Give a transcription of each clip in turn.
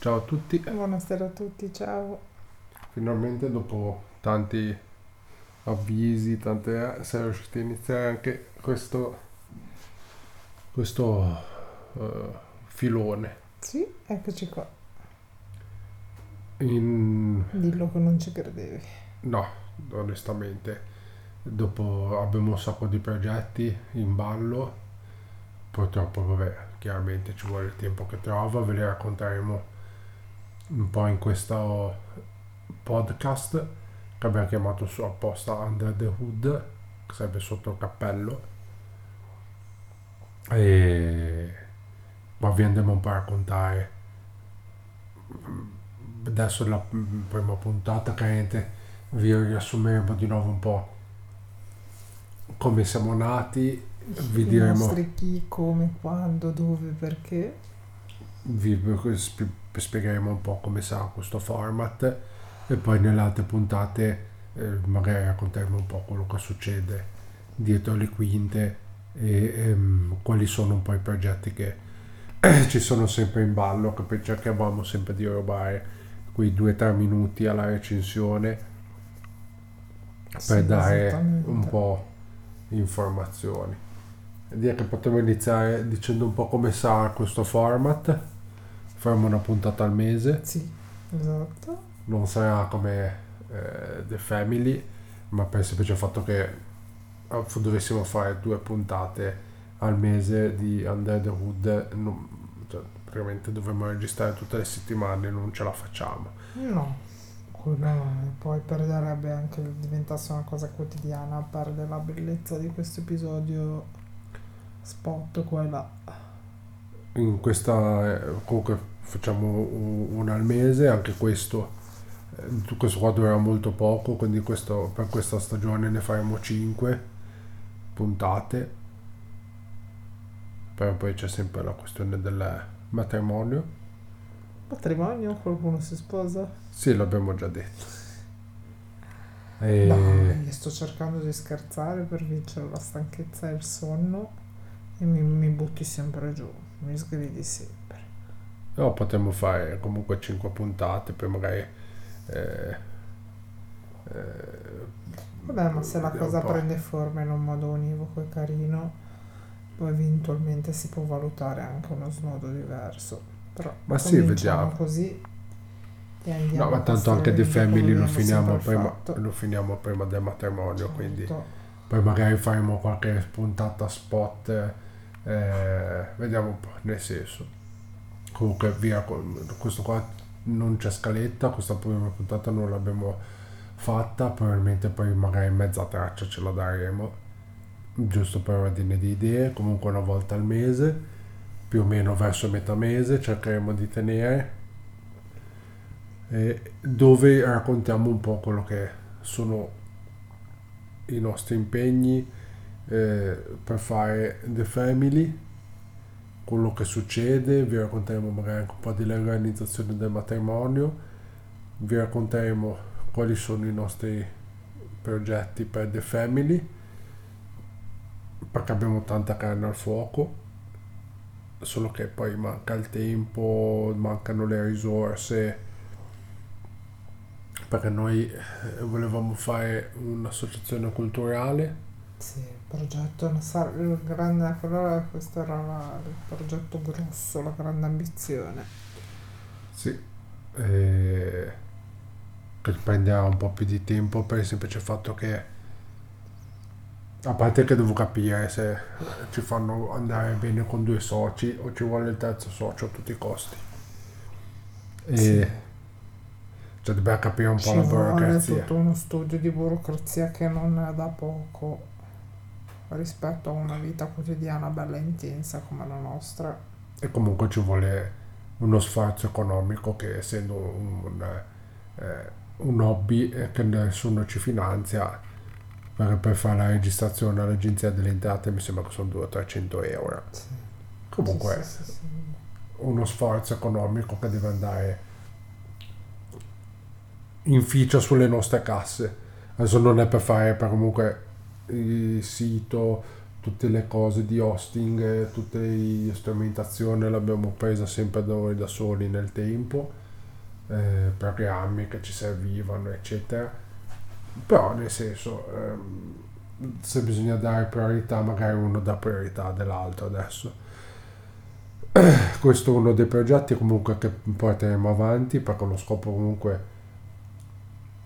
Ciao a tutti. Buonasera a tutti, ciao. Finalmente dopo tanti avvisi, tante eh, siamo riusciti a iniziare anche questo, questo eh, filone. Sì, eccoci qua. In... Dillo che non ci credevi. No, onestamente. Dopo abbiamo un sacco di progetti in ballo. Purtroppo, vabbè, chiaramente ci vuole il tempo che trova. Ve li racconteremo un po' in questo podcast che abbiamo chiamato su apposta Under the Hood, che sarebbe sotto il cappello. E ma vi andremo un po' a raccontare adesso la prima puntata chiaramente vi riassumeremo di nuovo un po' come siamo nati vi I diremo nostri chi, come, quando, dove, perché. Vi sp- spiegheremo un po' come sarà questo format e poi nelle altre puntate eh, magari racconteremo un po' quello che succede dietro le quinte e ehm, quali sono un po' i progetti che ci sono sempre in ballo che poi cerchiamo sempre di rubare quei due o tre minuti alla recensione per Sì, dare esattamente. un po' informazioni direi che potremmo iniziare dicendo un po' come sarà questo format faremo una puntata al mese Sì, esatto. non sarà come eh, The Family ma per il semplice fatto che eh, dovessimo fare due puntate al mese di Under the Hood non- cioè, praticamente dovremmo registrare tutte le settimane non ce la facciamo No, quello poi perderebbe anche, diventasse una cosa quotidiana, perde la bellezza di questo episodio spot qua e là. In questa eh, comunque facciamo una al mese anche questo eh, questo qua durerà molto poco quindi questo, per questa stagione ne faremo 5 puntate. Però poi c'è sempre la questione del matrimonio. Matrimonio, qualcuno si sposa? sì l'abbiamo già detto. E Dai, sto cercando di scherzare per vincere la stanchezza e il sonno e mi, mi butti sempre giù, mi sgridi sempre. no, potremmo fare comunque 5 puntate poi magari eh, eh, Vabbè, ma se la cosa prende forma in un modo univoco e carino, poi eventualmente si può valutare anche uno snodo diverso. Però Ma sì, vediamo. così e andiamo No, ma tanto anche The Family lo finiamo, prima, lo finiamo prima del matrimonio, Certo. quindi poi magari faremo qualche puntata spot, eh, vediamo un po', nel senso. Comunque via, questo qua non c'è scaletta, questa prima puntata non l'abbiamo fatta, probabilmente poi magari in mezza traccia ce la daremo, giusto per ordine di idee, comunque una volta al mese, più o meno verso metà mese cercheremo di tenere eh, dove raccontiamo un po' quello che sono i nostri impegni eh, per fare The Family, quello che succede, vi racconteremo magari anche un po' dell'organizzazione del matrimonio, vi racconteremo quali sono i nostri progetti per The Family, perché abbiamo tanta carne al fuoco, solo che poi manca il tempo, mancano le risorse perché noi eh, volevamo fare un'associazione culturale Sì, il progetto, sar- il grande, quello- questo era la- il progetto grosso, la grande ambizione. sì eh, che prenderà un po' più di tempo per il semplice fatto che a parte che devo capire se ci fanno andare bene con due soci o ci vuole il terzo socio a tutti i costi e Sì. cioè dobbiamo capire un po' Ci la burocrazia tutto uno studio di burocrazia che non è da poco rispetto a una vita quotidiana bella intensa come la nostra. e comunque ci vuole uno sforzo economico che essendo un, eh, un hobby eh, che nessuno ci finanzia per, per fare la registrazione all'agenzia delle entrate mi sembra che sono 200-300 euro Sì. comunque Sì, sì, uno sforzo economico che deve andare in ficia sulle nostre casse adesso non è per fare per comunque sito tutte le cose di hosting, eh, tutte le strumentazioni l'abbiamo presa sempre da noi da soli nel tempo, eh, programmi che ci servivano, eccetera. Però nel senso, ehm, se bisogna dare priorità, magari uno dà priorità dell'altro adesso. Questo è uno dei progetti comunque che porteremo avanti perché lo scopo comunque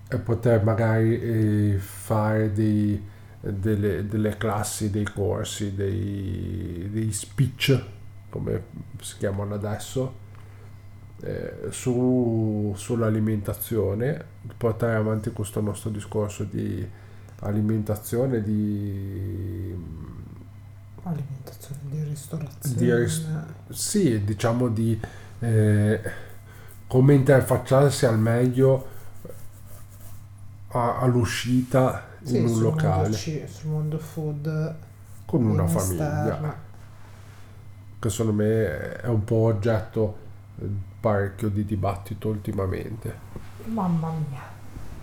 è poter magari eh, fare dei delle, delle classi, dei corsi, dei, dei speech, come si chiamano adesso, eh, su, sull'alimentazione, portare avanti questo nostro discorso di alimentazione, di alimentazione, di ristorazione. Di ris- sì, diciamo di eh, come interfacciarsi al meglio a, all'uscita sì, in un locale. Mondo C, sul mondo food. Con una famiglia. Esterna. Che secondo me è un po' oggetto eh, parecchio di dibattito ultimamente. Mamma mia.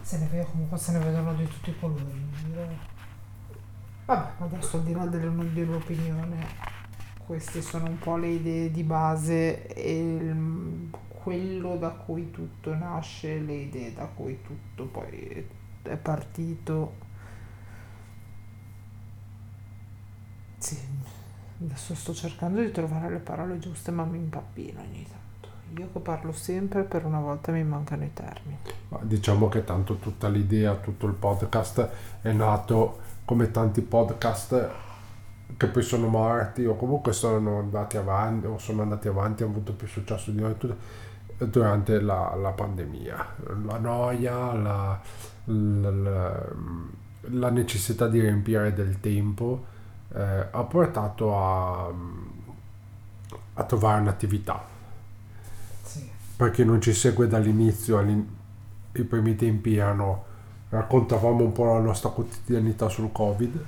Se ne vedo, comunque se ne vedono di tutti i colori. Vabbè, adesso al di là dell'opinione, queste sono un po' le idee di base e il, quello da cui tutto nasce, le idee da cui tutto poi è partito. Sì, adesso sto cercando di trovare le parole giuste, ma mi impappino ogni tanto. Io che parlo sempre, per una volta mi mancano i termini. Ma diciamo che tanto tutta l'idea, tutto il podcast è nato come tanti podcast che poi sono morti o comunque sono andati avanti o sono andati avanti hanno avuto più successo di noi durante la, la pandemia. La noia, la, la, la necessità di riempire del tempo eh, ha portato a, a trovare un'attività. Sì. Per chi non ci segue dall'inizio, i primi tempi erano, raccontavamo un po' la nostra quotidianità sul Covid,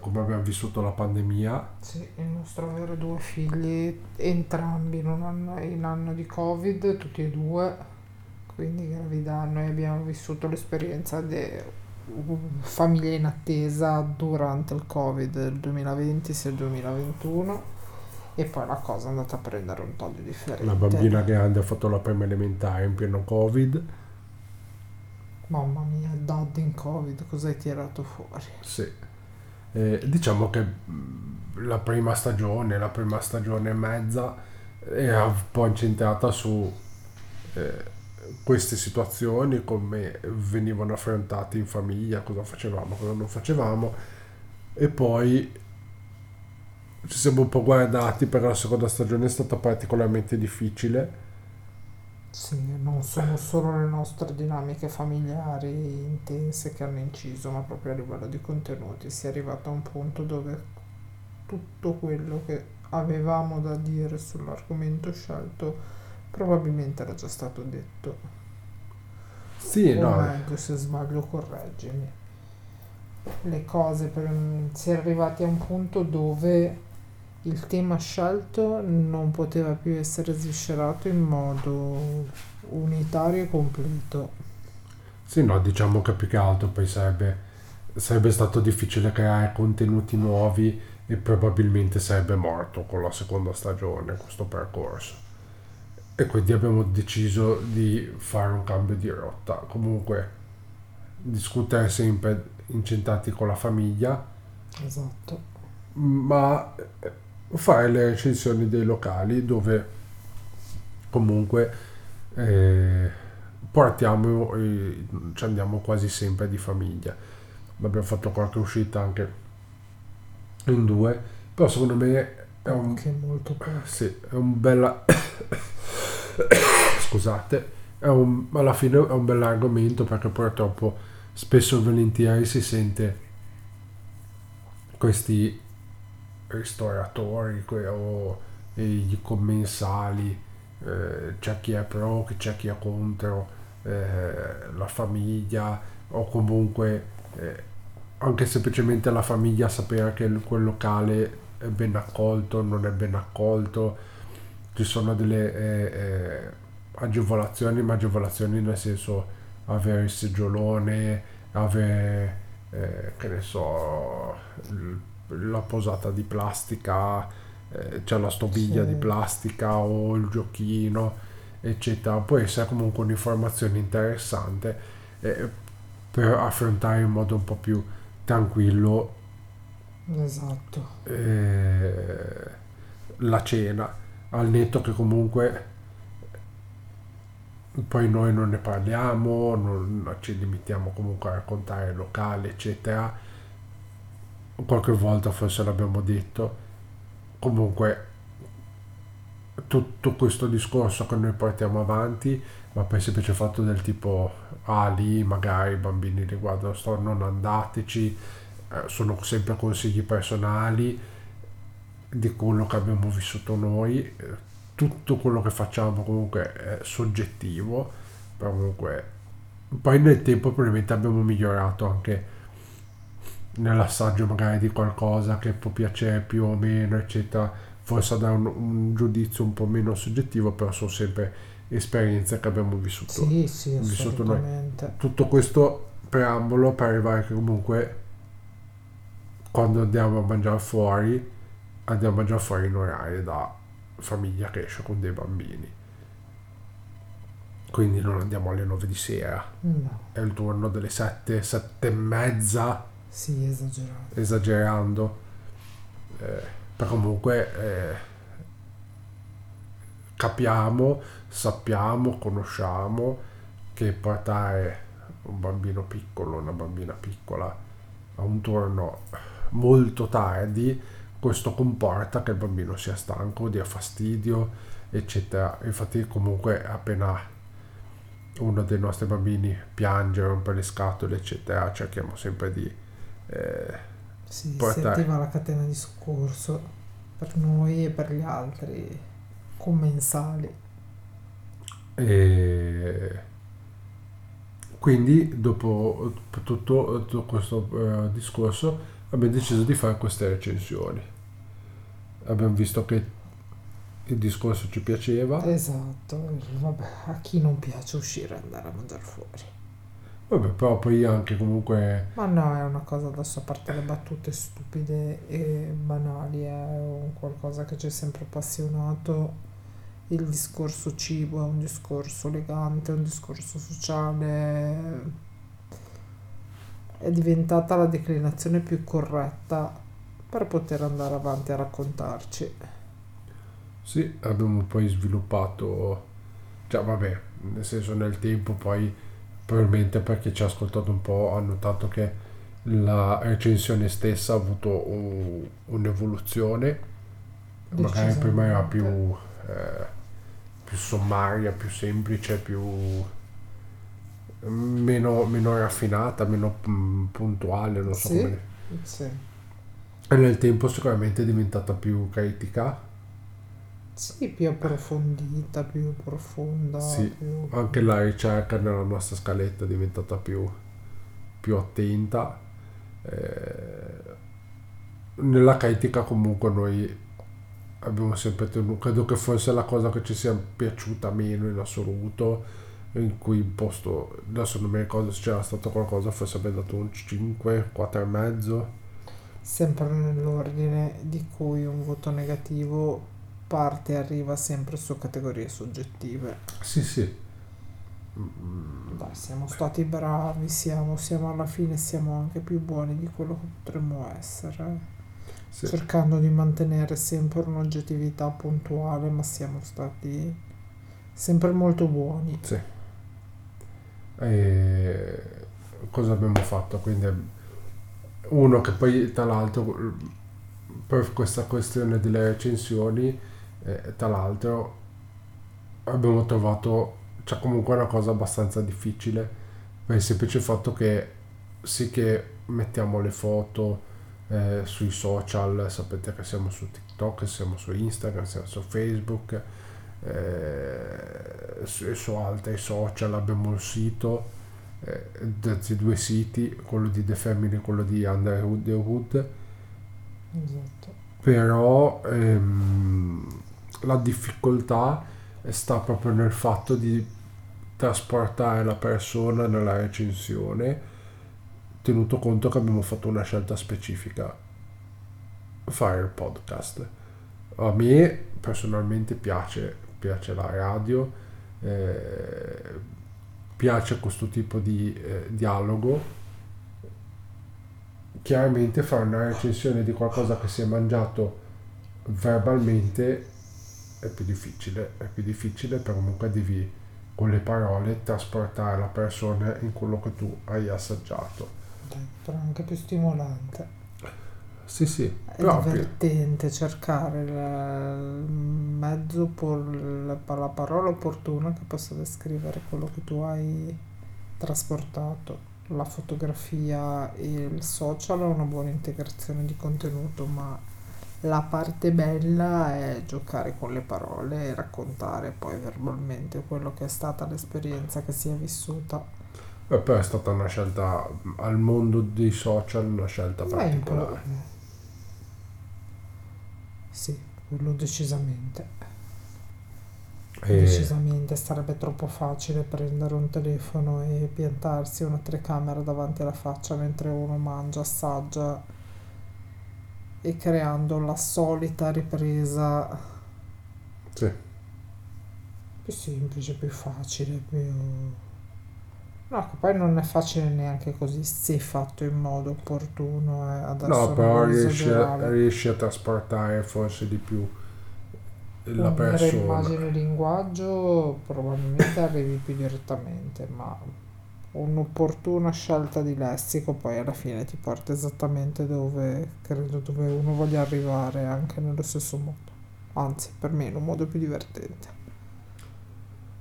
come abbiamo vissuto la pandemia. Sì, il nostro avere due figli, entrambi in, anno, in anno di Covid, tutti e due, quindi gravida, noi abbiamo vissuto l'esperienza di famiglia in attesa durante il Covid del 2020 sia il 2021 e poi la cosa è andata a prendere un taglio differente. La bambina grande ha fatto la prima elementare in pieno Covid. Mamma mia, dad in Covid, cosa hai tirato fuori? Sì. Eh, diciamo che la prima stagione, la prima stagione e mezza era un po' incentrata su eh, queste situazioni, come venivano affrontate in famiglia, cosa facevamo, cosa non facevamo e poi ci siamo un po' guardati perché la seconda stagione è stata particolarmente difficile. Sì, non sono solo le nostre dinamiche familiari intense che hanno inciso, ma proprio a livello di contenuti. Si è arrivato a un punto dove tutto quello che avevamo da dire sull'argomento scelto Probabilmente era già stato detto. Sì, o no. meglio, se sbaglio correggimi. Le cose, per, si è arrivati a un punto dove il tema scelto non poteva più essere sviscerato in modo unitario e completo. Sì, no, diciamo che più che altro poi sarebbe, sarebbe stato difficile creare contenuti nuovi e probabilmente sarebbe morto con la seconda stagione questo percorso e quindi abbiamo deciso di fare un cambio di rotta. Comunque discutere sempre incentrati con la famiglia. Esatto. Ma eh, fare le recensioni dei locali dove comunque eh, portiamo, eh, ci andiamo quasi sempre di famiglia. Abbiamo fatto qualche uscita anche in due, però secondo me è un, Anche molto sì, è un bella scusate, è un, alla fine è un bell'argomento perché purtroppo spesso e volentieri si sente questi ristoratori o i commensali, eh, c'è chi è pro, c'è chi è contro, eh, la famiglia o comunque eh, anche semplicemente la famiglia sapere che quel locale è ben accolto, non è ben accolto ci sono delle eh, eh, agevolazioni, ma agevolazioni nel senso avere il seggiolone, avere, eh, che ne so, la posata di plastica, eh, c'è la stoviglia Sì. di plastica o il giochino, eccetera. Può essere comunque un'informazione interessante eh, per affrontare in modo un po' più tranquillo Esatto. eh, la cena, al netto che comunque poi noi non ne parliamo, non ci limitiamo comunque a raccontare locali, eccetera. Qualche volta forse l'abbiamo detto. Comunque tutto questo discorso che noi portiamo avanti, ma per semplice fatto del tipo, ah lì magari i bambini li guardano, non andateci, eh, sono sempre consigli personali di quello che abbiamo vissuto noi. eh, Tutto quello che facciamo comunque è soggettivo, però comunque poi nel tempo probabilmente abbiamo migliorato anche nell'assaggio magari di qualcosa che può piacere più o meno, eccetera, forse da un, un giudizio un po' meno soggettivo, però sono sempre esperienze che abbiamo vissuto. Sì, sì, vissuto noi. Tutto questo preambolo per arrivare che comunque quando andiamo a mangiare fuori, andiamo mangiare fuori in orario da famiglia che esce con dei bambini. Quindi non andiamo alle 9 di sera, No, è il turno delle 7, 7 e mezza, sì, esagerato. esagerando. Eh, però comunque eh, capiamo, sappiamo, conosciamo che portare un bambino piccolo, una bambina piccola a un turno molto tardi, questo comporta che il bambino sia stanco, dia fastidio, eccetera. Infatti comunque appena uno dei nostri bambini piange, rompe le scatole, eccetera, cerchiamo sempre di... eh, Sì, si Portare. attiva la catena di soccorso per noi e per gli altri commensali. E quindi dopo tutto, tutto questo eh, discorso abbiamo deciso di fare queste recensioni. Abbiamo visto che il discorso ci piaceva, Esatto, vabbè, a chi non piace uscire e andare a mangiare fuori. vabbè, però poi anche comunque Ma no, è una cosa adesso, a parte le battute stupide e banali, è un qualcosa che ci è sempre appassionato. Il discorso cibo è un discorso elegante, è un discorso sociale. È diventata la declinazione più corretta per poter andare avanti a raccontarci. sì, abbiamo poi sviluppato, cioè vabbè, nel senso nel tempo poi probabilmente perché ci ha ascoltato un po' ha notato che la recensione stessa ha avuto un- un'evoluzione magari prima era più, eh, più sommaria, più semplice, più meno, meno raffinata, meno puntuale, non so Sì. come. Sì. E nel tempo sicuramente è diventata più critica, Sì, più approfondita, più profonda. Sì. più- anche la ricerca nella nostra scaletta è diventata più, più attenta. Eh, nella critica comunque noi abbiamo sempre tenuto, credo che forse la cosa che ci sia piaciuta meno in assoluto, in cui il posto, adesso non mi ricordo se c'era stato qualcosa, forse abbiamo dato un 5, 4 e mezzo. Sempre nell'ordine di cui un voto negativo parte e arriva sempre su categorie soggettive. Sì, sì. Dai, siamo stati bravi, siamo, siamo alla fine, siamo anche più buoni di quello che potremmo essere. sì. Cercando di mantenere sempre un'oggettività puntuale, ma siamo stati sempre molto buoni. Sì. E cosa abbiamo fatto? Quindi uno che poi tra l'altro per questa questione delle recensioni, eh, tra l'altro abbiamo trovato c'è comunque una cosa abbastanza difficile per il semplice fatto che sì che mettiamo le foto eh, sui social, sapete che siamo su TikTok, siamo su Instagram, siamo su Facebook, eh, su, su altri social abbiamo il sito, eh, due siti, quello di The Family e quello di Underwood The Hood, Esatto. però ehm, la difficoltà sta proprio nel fatto di trasportare la persona nella recensione tenuto conto che abbiamo fatto una scelta specifica fare il podcast. A me personalmente piace, piace la radio, eh, piace questo tipo di eh, dialogo. Chiaramente fare una recensione di qualcosa che si è mangiato verbalmente è più difficile, è più difficile perché comunque devi con le parole trasportare la persona in quello che tu hai assaggiato. Dai, però anche più stimolante. Sì, sì, È proprio. divertente cercare il mezzo, por- la la parola opportuna che possa descrivere quello che tu hai trasportato. La fotografia e il social è una buona integrazione di contenuto, ma la parte bella è giocare con le parole e raccontare poi verbalmente quello che è stata l'esperienza che si è vissuta. E poi è stata una scelta al mondo dei social, una scelta particolare. Sì, quello decisamente. E- Decisamente sarebbe troppo facile prendere un telefono e piantarsi una telecamera davanti alla faccia mentre uno mangia, assaggia e creando la solita ripresa Sì, più semplice, più facile, più... No, che poi non è facile neanche così se fatto in modo opportuno. Eh. Adesso no, però riesci a, riesci a trasportare forse di più la Unire persona. immagine e linguaggio probabilmente arrivi più direttamente, ma un'opportuna scelta di lessico poi alla fine ti porta esattamente dove credo dove uno voglia arrivare anche nello stesso modo. Anzi, per me in un modo più divertente.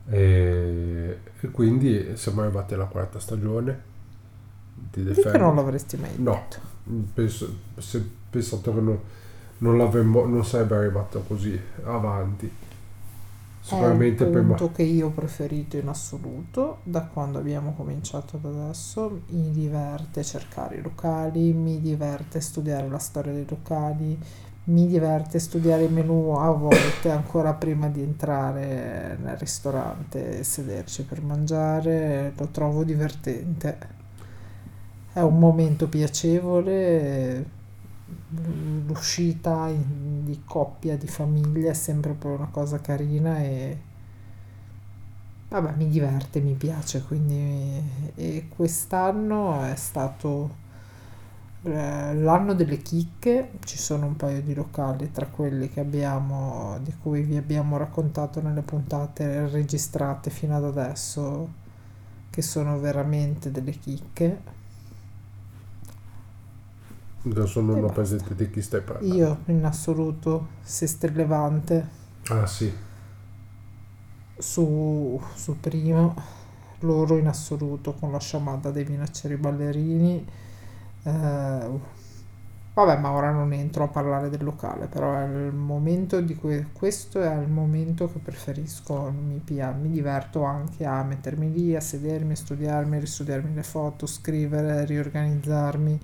E, e quindi siamo arrivati alla quarta stagione di The che non l'avresti mai No. detto. Penso, se, pensato che non, non, l'avremmo, non sarebbe arrivato così avanti. Sicuramente è il prima. punto che io ho preferito in assoluto da quando abbiamo cominciato ad adesso. Mi diverte cercare i locali, mi diverte studiare la storia dei locali, mi diverte studiare i menù a volte ancora prima di entrare nel ristorante e sederci per mangiare. Lo trovo divertente. È un momento piacevole. L'uscita di coppia, di famiglia è sempre una cosa carina e vabbè, mi diverte, mi piace, quindi e quest'anno è stato l'anno delle chicche, ci sono un paio di locali tra quelli che abbiamo, di cui vi abbiamo raccontato nelle puntate registrate fino ad adesso, che sono veramente delle chicche. Adesso non E ho presente di chi stai parlando. Io in assoluto Seste Levante Ah sì, su, su primo, loro in assoluto con la sciamada dei minaccieri ballerini. Eh, vabbè, ma ora non entro a parlare del locale, però è il momento di cui questo è il momento che preferisco, mi, pia- mi diverto anche a mettermi lì, a sedermi, a studiarmi, a ristudiarmi le foto, scrivere, riorganizzarmi.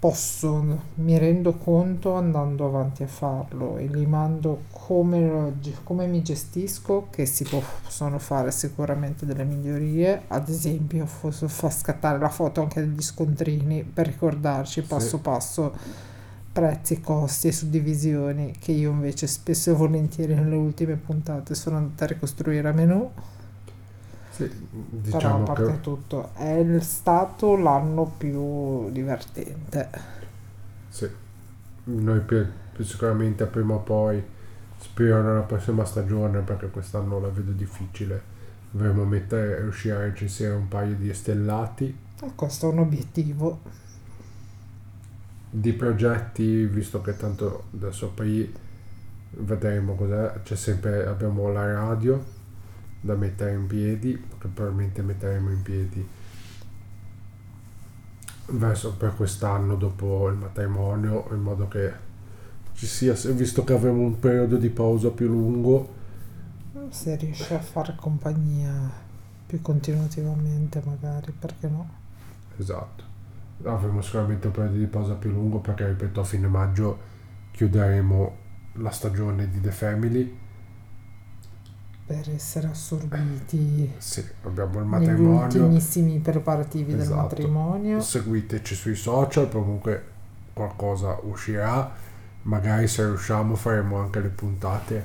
Posso, mi rendo conto andando avanti a farlo e limando come, lo- come mi gestisco, che si possono fare sicuramente delle migliorie, ad esempio fo- fa scattare la foto anche degli scontrini per ricordarci passo Sì. passo prezzi, costi e suddivisioni che io invece spesso e volentieri nelle ultime puntate sono andata a ricostruire a menù. Sì, Però a diciamo parte che tutto, è stato l'anno più divertente. sì, noi per- sicuramente prima o poi spero nella prossima stagione perché quest'anno la vedo difficile. Dovremmo mettere, riuscire a recensire un paio di stellati E questo è un obiettivo. di progetti, visto che tanto adesso poi vedremo cos'è, c'è sempre, abbiamo la radio da mettere in piedi, che probabilmente metteremo in piedi verso per quest'anno dopo il matrimonio, in modo che ci sia, visto che avremo un periodo di pausa più lungo, Se riesce a fare compagnia più continuativamente, magari, perché no? esatto, avremo sicuramente un periodo di pausa più lungo perché, ripeto, a fine maggio chiuderemo la stagione di The Family. Per essere assorbiti Sì, abbiamo il negli matrimonio. ultimissimi preparativi del Esatto. matrimonio. Seguiteci sui social, comunque qualcosa uscirà, magari se riusciamo faremo anche le puntate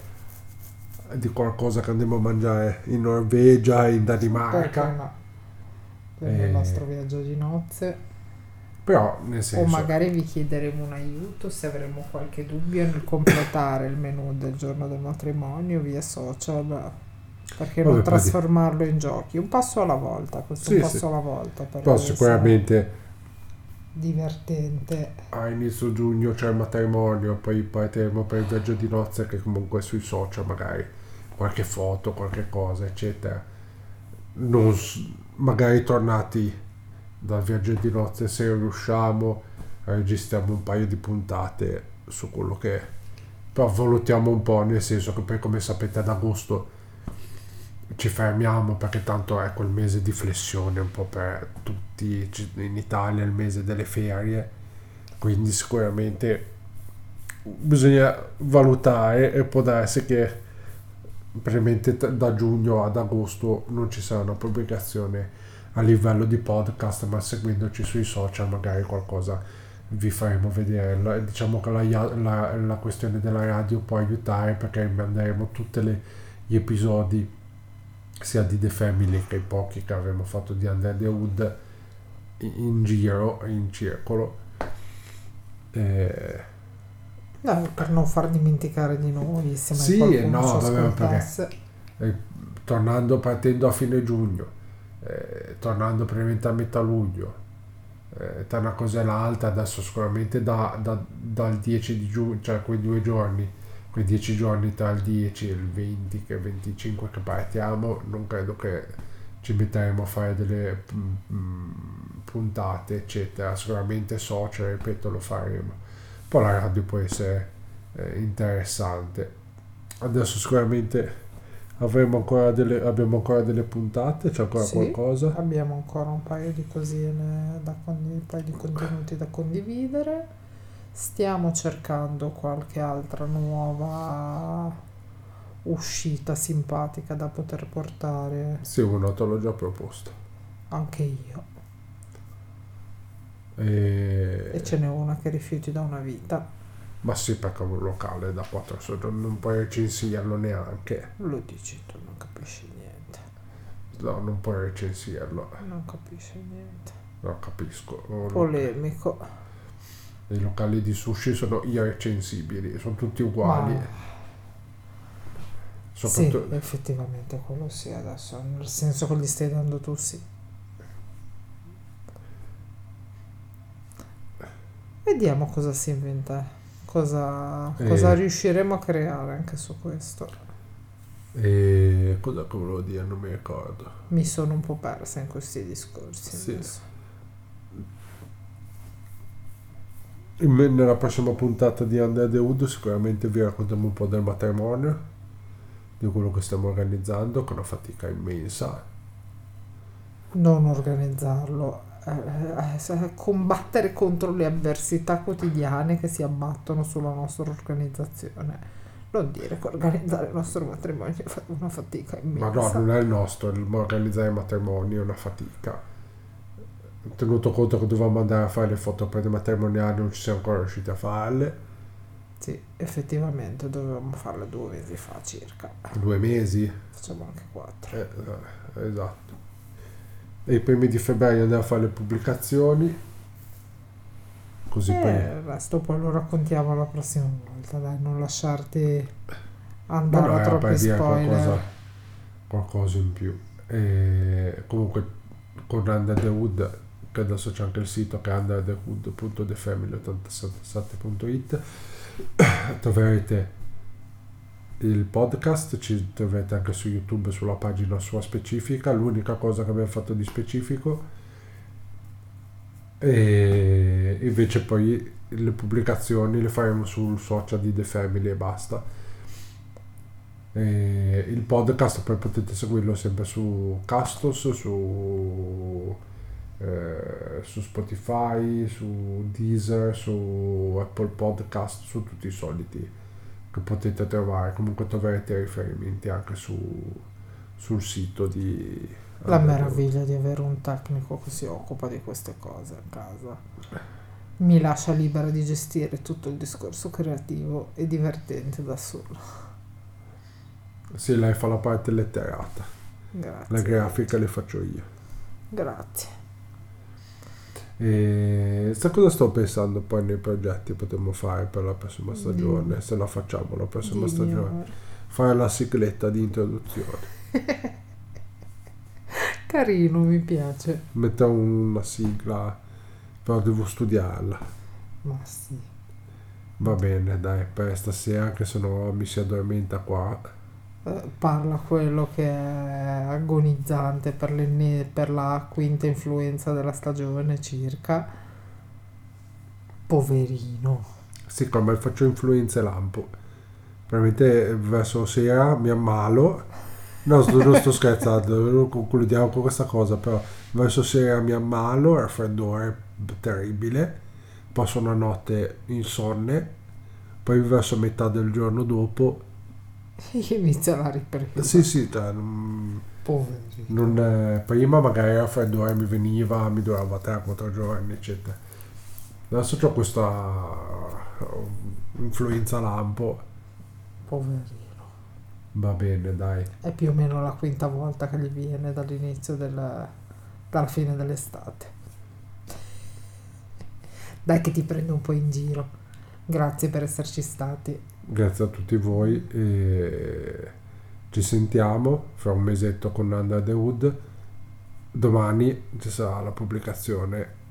di qualcosa che andremo a mangiare in Norvegia, in Perché Danimarca, no? Per il Eh. nostro viaggio di nozze. Però nel O senso... magari vi chiederemo un aiuto se avremo qualche dubbio nel completare il menù del giorno del matrimonio via social. Perché Vabbè, non trasformarlo in giochi? Un passo alla volta, questo Sì, un passo sì. alla volta. Per Però sicuramente divertente. a inizio giugno c'è il matrimonio, poi partiremo per il viaggio di nozze che comunque sui social magari qualche foto, qualche cosa, eccetera. Non magari tornati dal viaggio di nozze se riusciamo registriamo un paio di puntate su quello che è. Però valutiamo un po', nel senso che poi come sapete ad agosto ci fermiamo perché tanto è quel mese di flessione un po' per tutti in Italia, il mese delle ferie, quindi sicuramente bisogna valutare e può darsi che probabilmente da giugno ad agosto non ci sarà una pubblicazione a livello di podcast, ma seguendoci sui social magari qualcosa vi faremo vedere. Diciamo che la, la- la questione della radio può aiutare perché manderemo tutti gli episodi sia di The Family che i pochi che avremo fatto di Under the Hood in, giro, in circolo. Eh, No, per non far dimenticare di noi, se mai Sì, qualcuno no, ci vabbè, ascoltasse. tornando partendo a fine giugno, eh, tornando praticamente a metà luglio, eh, tra una cosa e l'altra, adesso sicuramente da- da- dal 10 di giugno, cioè quei due giorni, quei 10 giorni tra il 10 e il 20 che 25 che partiamo, non credo che ci metteremo a fare delle mm, mm, puntate, eccetera. Sicuramente social, ripeto, lo faremo. Poi la radio può essere eh, interessante. Adesso sicuramente avremo ancora delle, abbiamo ancora delle puntate, c'è ancora Sì. qualcosa. Abbiamo ancora un paio di cosine, da condi- un paio di contenuti da condividere. Stiamo cercando qualche altra nuova uscita simpatica da poter portare Sì, uno te l'ho già proposto. anche io. E- E ce n'è una che rifiuti da una vita. Ma sì, perché è un locale da 4 soggiorni, non puoi recensirlo neanche. Lo dici tu, non capisci niente. No, non puoi recensirlo. Non capisci niente. No, capisco. Oh, Polemico. I locali di sushi sono irrecensibili, sono tutti uguali. Ma sì, Soprattutto, effettivamente quello sì adesso, nel senso che gli stai dando tu sì. Vediamo cosa si inventa, cosa, Eh. cosa riusciremo a creare anche su questo. E cosa che volevo dire? Non mi ricordo. Mi sono un po' persa in questi discorsi. Sì. In- Nella prossima puntata di Under the Hood sicuramente vi raccontiamo un po' del matrimonio, di quello che stiamo organizzando, con una fatica immensa. Non organizzarlo, eh, eh, combattere contro le avversità quotidiane che si abbattono sulla nostra organizzazione. Non dire che organizzare il nostro matrimonio è una fatica immensa. Ma no, non è il nostro, il- organizzare i matrimoni è una fatica. Tenuto conto che dovevamo andare a fare le foto per i matrimoniali, non ci siamo ancora riusciti a farle. Sì, effettivamente dovevamo farle due mesi fa circa. Due mesi. Facciamo anche quattro. Eh, eh, esatto. E i primi di febbraio andiamo a fare le pubblicazioni. Così E poi... resto poi lo raccontiamo la prossima volta, dai, non lasciarti andare no, a troppi spoiler. qualcosa, qualcosa in più. E comunque con Under the Hood, che adesso c'è anche il sito che è underthehood.thefamily87.it, troverete il podcast, ci troverete anche su YouTube sulla pagina sua specifica, l'unica cosa che abbiamo fatto di specifico. E invece poi le pubblicazioni le faremo sul social di The Family e basta. E il podcast poi potete seguirlo sempre su Castos, su, eh, su Spotify, su Deezer, su Apple Podcast, su tutti i soliti che potete trovare. Comunque troverete riferimenti anche su, sul sito di... La meraviglia di avere un tecnico che si occupa di queste cose a casa. mi lascia libera di gestire tutto il discorso creativo e divertente da sola. Sì, lei fa la parte letterata. Grazie. La grafica le faccio io. Grazie. E sa cosa sto pensando poi nei progetti potremmo fare per la prossima stagione, Dimmi. se la facciamo la prossima Dimmi, stagione. Fare la sigletta di introduzione. Carino, mi piace. Mettere una sigla, però devo studiarla. Ma sì. Va bene, dai, per stasera che sennò mi si addormenta qua. Eh, Parla quello che è agonizzante per, per la quinta influenza della stagione circa. Poverino. Sì, come faccio influenze lampo. Veramente verso sera mi ammalo. No, sto- non sto scherzando, concludiamo con questa cosa, però verso sera mi ammalo, raffreddore terribile, passo una notte insonne, poi verso metà del giorno dopo, Inizia la ripresa. sì sì, cioè, non- Poverino. non, eh, prima magari il raffreddore mi veniva, mi durava 3-4 giorni, eccetera. Adesso ho questa uh, influenza lampo, Poverino. va bene, dai. È più o meno la quinta volta che gli viene dall'inizio del, dalla fine dell'estate. Dai che ti prendo un po' in giro. Grazie per esserci stati. Grazie a tutti voi e ci sentiamo fra un mesetto con Under the Hood. Domani ci sarà la pubblicazione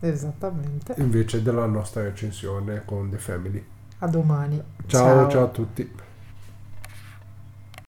Esattamente. invece della nostra recensione con The Family. A domani. ciao, ciao a tutti.